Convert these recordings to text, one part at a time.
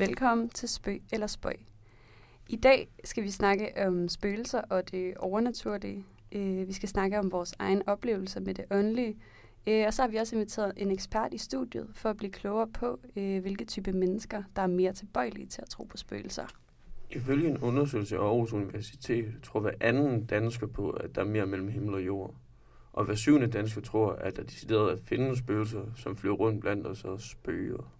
Velkommen til Spøg eller Spøg. I dag skal vi snakke om spøgelser og det overnaturlige. Øh, vi skal snakke om vores egen oplevelser med det åndelige. Øh, og så har vi også inviteret en ekspert i studiet for at blive klogere på, øh, hvilke type mennesker, der er mere tilbøjelige til at tro på spøgelser. Ifølge en undersøgelse af Aarhus Universitet tror hver anden dansker på, at der er mere mellem himmel og jord. Og hver syvende dansker tror, at der decideret at finde spøgelser, som flyver rundt blandt os og spøger.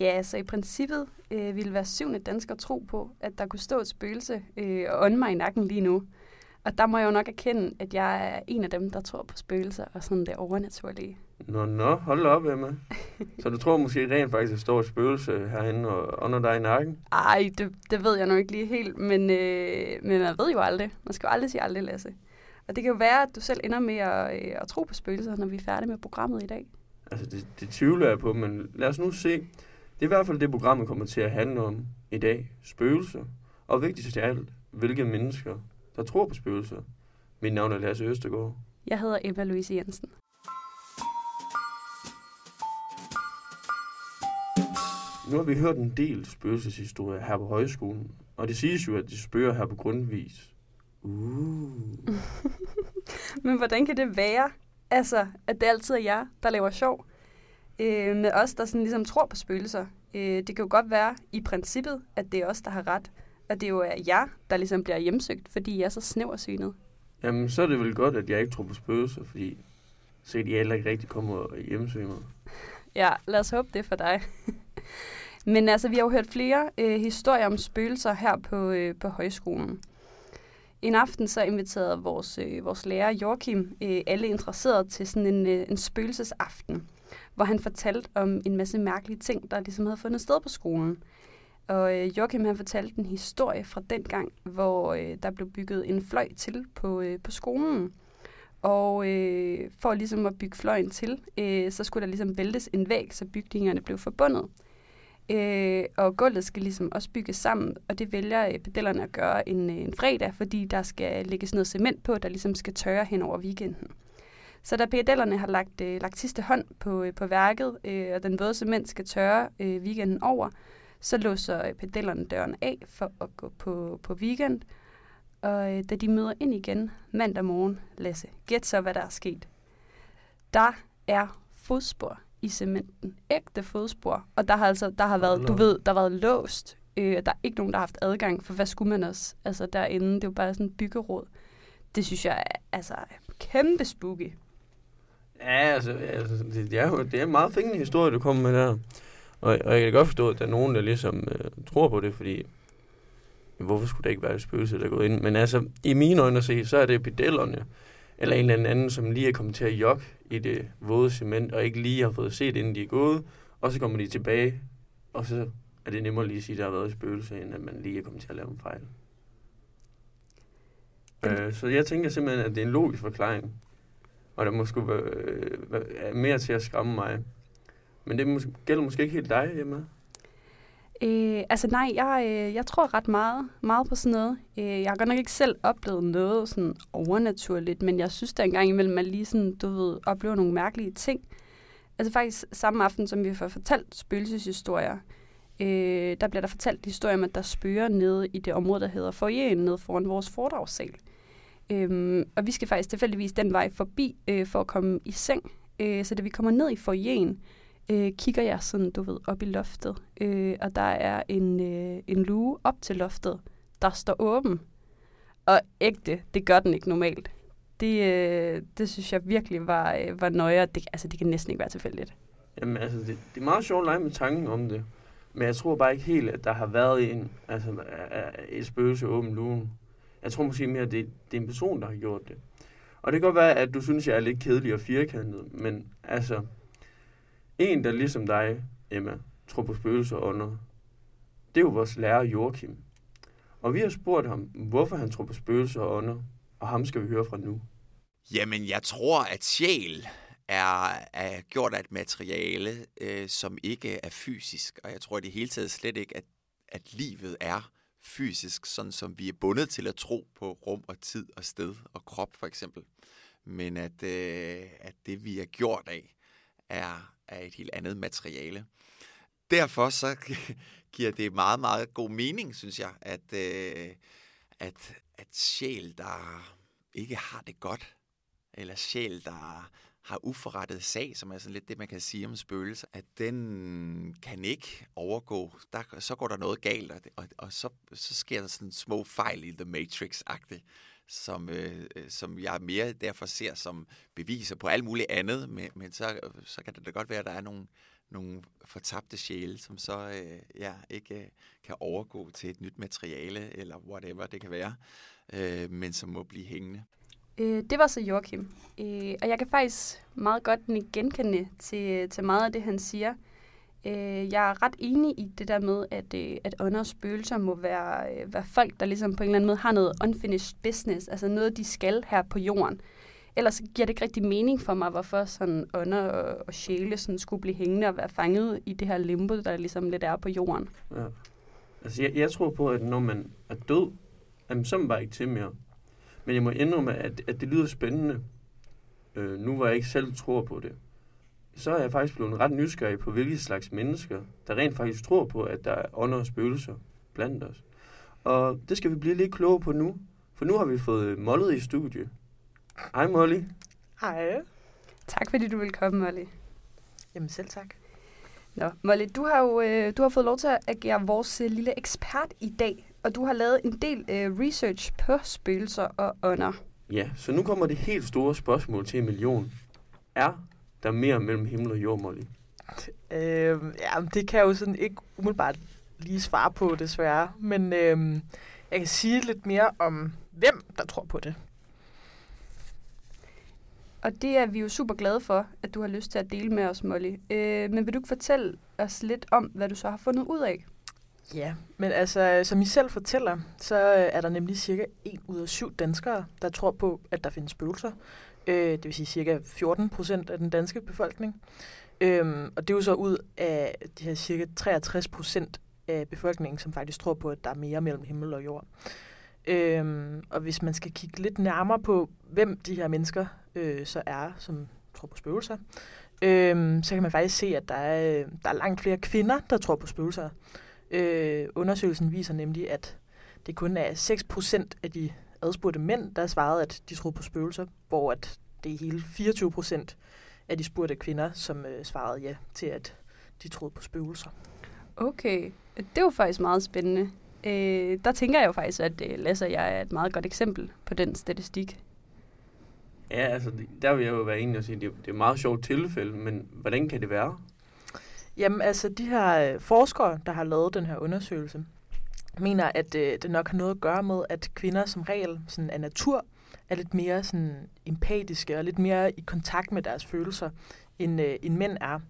Ja, så i princippet øh, ville hver syvende dansker tro på, at der kunne stå et spøgelse øh, og ånde mig i nakken lige nu. Og der må jeg jo nok erkende, at jeg er en af dem, der tror på spøgelser og sådan det overnaturlige. Nå, nå, hold op, Emma. Så du tror måske rent faktisk, at der står et spøgelse herinde og under dig i nakken? Ej, det, det ved jeg nok ikke lige helt, men, øh, men man ved jo aldrig. Man skal jo aldrig sige aldrig, Lasse. Og det kan jo være, at du selv ender med at, øh, at tro på spøgelser, når vi er færdige med programmet i dag. Altså, det, det tvivler jeg på, men lad os nu se. Det er i hvert fald det, programmet kommer til at handle om i dag. Spøgelser. Og vigtigst af alt, hvilke mennesker, der tror på spøgelser. Mit navn er Lasse Østergaard. Jeg hedder Emma Louise Jensen. Nu har vi hørt en del spøgelseshistorier her på højskolen, og det siges jo, at de spøger her på grundvis. Uh. Men hvordan kan det være, altså, at det altid er jer, der laver sjov? Øh, med os, der sådan ligesom tror på spøgelser. Øh, det kan jo godt være i princippet, at det er os, der har ret. Og det er jo jer, der ligesom bliver hjemsøgt, fordi I er så snæversynet. Jamen, så er det vel godt, at jeg ikke tror på spøgelser, fordi så kan de heller ikke rigtig komme og hjemsøge mig. Ja, lad os håbe det for dig. Men altså, vi har jo hørt flere øh, historier om spøgelser her på, øh, på højskolen. En aften så inviterede vores, øh, vores lærer Joachim øh, alle interesserede til sådan en, øh, en spøgelsesaften, hvor han fortalte om en masse mærkelige ting, der ligesom havde fundet sted på skolen. Og øh, Joachim han fortalte en historie fra den gang, hvor øh, der blev bygget en fløj til på, øh, på skolen. Og øh, for ligesom at bygge fløjen til, øh, så skulle der ligesom væltes en væg, så bygningerne blev forbundet. Øh, og gulvet skal ligesom også bygges sammen, og det vælger øh, pedellerne at gøre en, øh, en fredag, fordi der skal lægges noget cement på, der ligesom skal tørre hen over weekenden. Så da pedellerne har lagt, øh, lagt sidste hånd på, øh, på værket, øh, og den våde cement skal tørre øh, weekenden over, så låser øh, pedellerne døren af for at gå på, på weekend. Og øh, da de møder ind igen mandag morgen, Lasse, gæt så, hvad der er sket. Der er fodspor i cementen. Ægte fodspor. Og der har altså, der har været, du ved, der har været låst. Øh, der er ikke nogen, der har haft adgang, for hvad skulle man også? Altså derinde, det er jo bare sådan en byggeråd. Det synes jeg er altså kæmpe spooky. Ja, altså, altså det, det, er jo det er en meget fængende historie, du kommer med der. Og, og jeg kan godt forstå, at der er nogen, der ligesom øh, tror på det, fordi hvorfor skulle der ikke være et spøgelse, der er gået ind? Men altså, i mine øjne at se, så er det pedellerne, eller en eller anden, som lige er kommet til at jokke i det våde cement, og ikke lige har fået set, inden de er gået, og så kommer de tilbage, og så er det nemmere lige at sige, at der har været et spøgelse, end at man lige er kommet til at lave en fejl. Øh, så jeg tænker simpelthen, at det er en logisk forklaring, og der måske være, øh, være mere til at skræmme mig. Men det måske, gælder måske ikke helt dig, Emma. Øh, altså nej, jeg, øh, jeg tror ret meget, meget på sådan noget. Øh, jeg har godt nok ikke selv oplevet noget sådan overnaturligt, men jeg synes, der engang imellem, man lige sådan, du ved, oplever nogle mærkelige ting. Altså faktisk samme aften, som vi får fortalt spøgelseshistorier, øh, der bliver der fortalt historier om, at der spøger nede i det område, der hedder Foyeren, nede foran vores foredragssal. Øh, Øhm, og vi skal faktisk tilfældigvis den vej forbi øh, for at komme i seng. Øh, så da vi kommer ned i forjen, øh, kigger jeg sådan, du ved, op i loftet, øh, og der er en, øh, en luge op til loftet, der står åben. Og ægte, det gør den ikke normalt. Det, øh, det synes jeg virkelig var, øh, var nøje. Det, altså, det kan næsten ikke være tilfældigt. Jamen, altså, det, det er meget sjovt at lege med tanken om det. Men jeg tror bare ikke helt, at der har været en, altså, et spøgelse åben lugen. Jeg tror måske mere, at det, det er en person, der har gjort det. Og det kan godt være, at du synes, jeg er lidt kedelig og firkantet, men altså, en, der ligesom dig, Emma, tror på spøgelser og ånder, det er jo vores lærer Joachim. Og vi har spurgt ham, hvorfor han tror på spøgelser og ånder, og ham skal vi høre fra nu. Jamen, jeg tror, at sjæl er, er gjort af et materiale, øh, som ikke er fysisk. Og jeg tror i det hele taget slet ikke, at, at livet er fysisk, sådan som vi er bundet til at tro på rum og tid og sted og krop for eksempel. Men at, øh, at det, vi er gjort af, er, er et helt andet materiale. derfor så giver det meget, meget god mening, synes jeg, at, øh, at, at sjæl, der ikke har det godt, eller sjæl, der har uforrettet sag, som er sådan lidt det, man kan sige om spøgelser, at den kan ikke overgå. Der, så går der noget galt, og, og, og så, så sker der sådan små fejl i The Matrix-agtigt, som, øh, som jeg mere derfor ser som beviser på alt muligt andet, men, men så, så kan det da godt være, at der er nogle, nogle fortabte sjæle, som så øh, ja, ikke øh, kan overgå til et nyt materiale, eller whatever det kan være, øh, men som må blive hængende. Øh, det var så Joachim. Øh, og jeg kan faktisk meget godt genkende til, til meget af det, han siger. Øh, jeg er ret enig i det der med, at, øh, at ånder og spøgelser må være, øh, være folk, der ligesom på en eller anden måde har noget unfinished business, altså noget, de skal her på jorden. Ellers giver det ikke rigtig mening for mig, hvorfor sådan ånder og, og sjæle sådan skulle blive hængende og være fanget i det her limbo, der ligesom lidt er på jorden. Ja. Altså, jeg, jeg tror på, at når man er død, jamen, så er man bare ikke til mere. Men jeg må indrømme, at, at det lyder spændende, øh, nu hvor jeg ikke selv tror på det. Så er jeg faktisk blevet ret nysgerrig på, hvilke slags mennesker, der rent faktisk tror på, at der er ånder og spøgelser blandt os. Og det skal vi blive lidt klogere på nu, for nu har vi fået Mollet i studie. Hej Molly. Hej. Tak fordi du vil komme, Molly. Jamen selv tak. Nå, Molly, du har jo øh, du har fået lov til at agere vores øh, lille ekspert i dag og du har lavet en del øh, research på spøgelser og ånder. Ja, så nu kommer det helt store spørgsmål til en million. Er der mere mellem himmel og jord, Molly? Øh, ja, det kan jeg jo sådan ikke umiddelbart lige svare på, desværre. Men øh, jeg kan sige lidt mere om, hvem der tror på det. Og det er vi jo super glade for, at du har lyst til at dele med os, Molly. Øh, men vil du ikke fortælle os lidt om, hvad du så har fundet ud af? Ja, men altså, som I selv fortæller, så øh, er der nemlig cirka 1 ud af 7 danskere, der tror på, at der findes spøgelser. Øh, det vil sige cirka 14 procent af den danske befolkning. Øhm, og det er jo så ud af de her cirka 63 procent af befolkningen, som faktisk tror på, at der er mere mellem himmel og jord. Øhm, og hvis man skal kigge lidt nærmere på, hvem de her mennesker øh, så er, som tror på spøgelser, øh, så kan man faktisk se, at der er, øh, der er langt flere kvinder, der tror på spøgelser. Øh, undersøgelsen viser nemlig, at det kun er 6% af de adspurgte mænd, der svarede, at de troede på spøgelser, hvor at det er hele 24% af de spurgte kvinder, som øh, svarede ja til, at de troede på spøgelser. Okay, det er jo faktisk meget spændende. Øh, der tænker jeg jo faktisk, at øh, Lasse og jeg er et meget godt eksempel på den statistik. Ja, altså, der vil jeg jo være enig og sige, at det, det er et meget sjovt tilfælde, men hvordan kan det være? Jamen altså, de her øh, forskere, der har lavet den her undersøgelse, mener, at øh, det nok har noget at gøre med, at kvinder som regel sådan af natur er lidt mere sådan empatiske og lidt mere i kontakt med deres følelser, end, øh, end mænd er.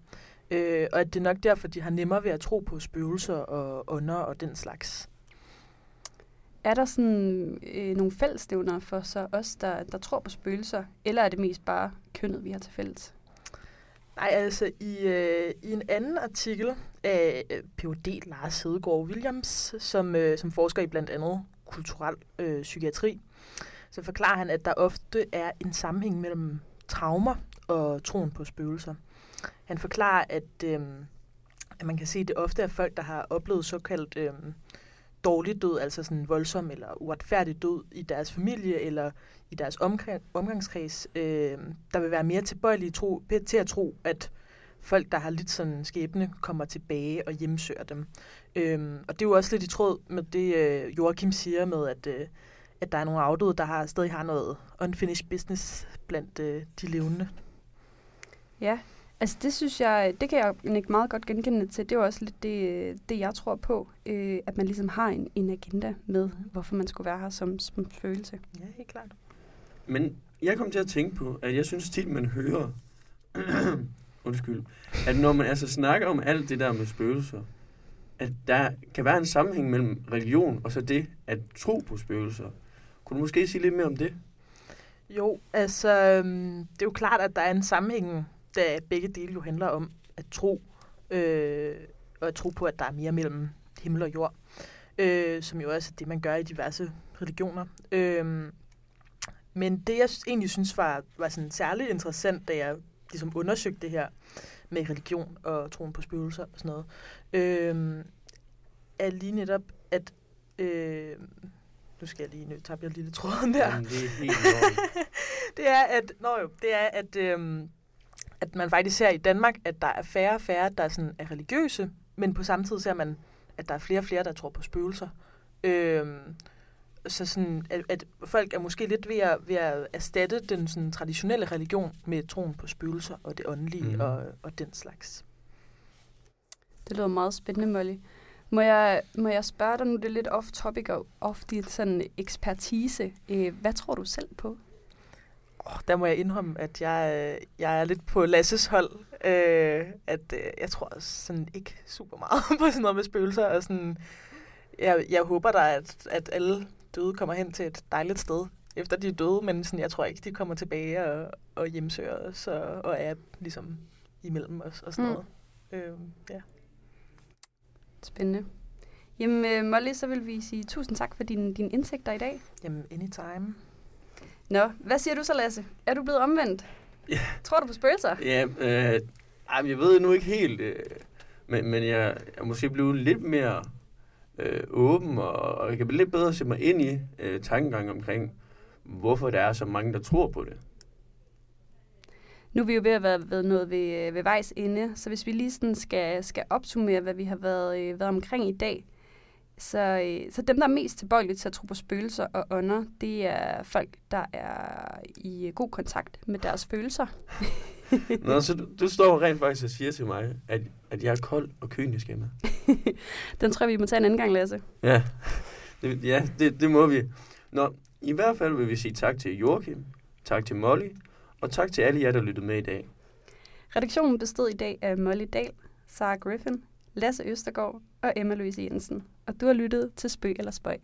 Øh, og at det er nok derfor, de har nemmere ved at tro på spøgelser og ånder og den slags. Er der sådan øh, nogle fællesnævner for så os, der, der tror på spøgelser, eller er det mest bare kønnet, vi har til fælles? Nej, altså i, øh, i en anden artikel af øh, Ph.D. Lars Hedegaard Williams, som, øh, som forsker i blandt andet kulturel øh, psykiatri, så forklarer han, at der ofte er en sammenhæng mellem traumer og troen på spøgelser. Han forklarer, at, øh, at man kan se, at det ofte er folk, der har oplevet såkaldt øh, dårlig død, altså sådan voldsom eller uretfærdig død i deres familie eller i deres omgang, omgangskreds, øh, der vil være mere tilbøjelige tro, til at tro, at folk, der har lidt sådan skæbne, kommer tilbage og hjemsøger dem. Øh, og det er jo også lidt i tråd med det, øh, Joachim siger med, at, øh, at der er nogle afdøde, der har, stadig har noget unfinished business blandt øh, de levende. Ja, Altså det synes jeg, det kan jeg ikke meget godt genkende til. Det er også lidt det, det jeg tror på, øh, at man ligesom har en, en agenda med, hvorfor man skulle være her som, som følelse. Ja, helt klart. Men jeg kom til at tænke på, at jeg synes tit, man hører, undskyld, at når man altså snakker om alt det der med spøgelser, at der kan være en sammenhæng mellem religion og så det at tro på spøgelser. Kunne du måske sige lidt mere om det? Jo, altså, øhm, det er jo klart, at der er en sammenhæng da begge dele jo handler om at tro, øh, og at tro på, at der er mere mellem himmel og jord, øh, som jo også er det, man gør i diverse religioner. Øh, men det, jeg egentlig synes var, var sådan særligt interessant, da jeg ligesom undersøgte det her med religion og troen på spøgelser og sådan noget, øh, er lige netop, at... Øh, nu skal jeg lige, nu tager jeg lille tråden der. Jamen, det er helt det er, at, nå jo, det er, at, øhm, at man faktisk ser i Danmark, at der er færre og færre, der sådan er religiøse, men på samme tid ser man, at der er flere og flere, der tror på spøgelser. Øhm, så sådan, at, at folk er måske lidt ved at, ved at erstatte den sådan, traditionelle religion med troen på spøgelser og det åndelige mm. og, og den slags. Det lyder meget spændende, Molly. Må jeg, må jeg spørge dig nu, det er lidt off-topic og off din sådan ekspertise. Øh, hvad tror du selv på? Oh, der må jeg indrømme, at jeg, øh, jeg er lidt på Lasses hold. Øh, at øh, jeg tror sådan ikke super meget på sådan noget med spøgelser. Og sådan, jeg, jeg håber da, at, at alle døde kommer hen til et dejligt sted, efter de er døde, men sådan, jeg tror ikke, de kommer tilbage og, og hjemsøger os og, og er ligesom imellem os og sådan Mm. noget. Øh, ja. Spændende. Jamen, øh, Molly, så vil vi sige tusind tak for din, dine indsigter i dag. Jamen, anytime. Nå, hvad siger du så, Lasse? Er du blevet omvendt? Ja. Tror du på spøgelser? Ja, øh, jeg ved nu ikke helt, øh, men, men jeg, jeg er måske blevet lidt mere øh, åben, og, og jeg kan blive lidt bedre sætte mig ind i øh, tankegang omkring, hvorfor der er så mange, der tror på det. Nu er vi jo ved at være ved noget ved, ved vejs ende, så hvis vi lige sådan skal, skal opsummere, hvad vi har været, øh, været omkring i dag, så, øh, så dem, der er mest tilbøjelige til at tro på spøgelser og ånder, det er folk, der er i god kontakt med deres følelser. Nå, så du, du står rent faktisk og siger til mig, at, at jeg er kold og kynisk, Emma. Den tror jeg, vi må tage en anden gang, Lasse. Ja, det, ja det, det må vi. Nå, i hvert fald vil vi sige tak til Joachim, tak til Molly, og tak til alle jer, der lyttede med i dag. Redaktionen bestod i dag af Molly Dahl, Sarah Griffin, Lasse Østergaard og Emma Louise Jensen og du har lyttet til Spøg eller Spøg.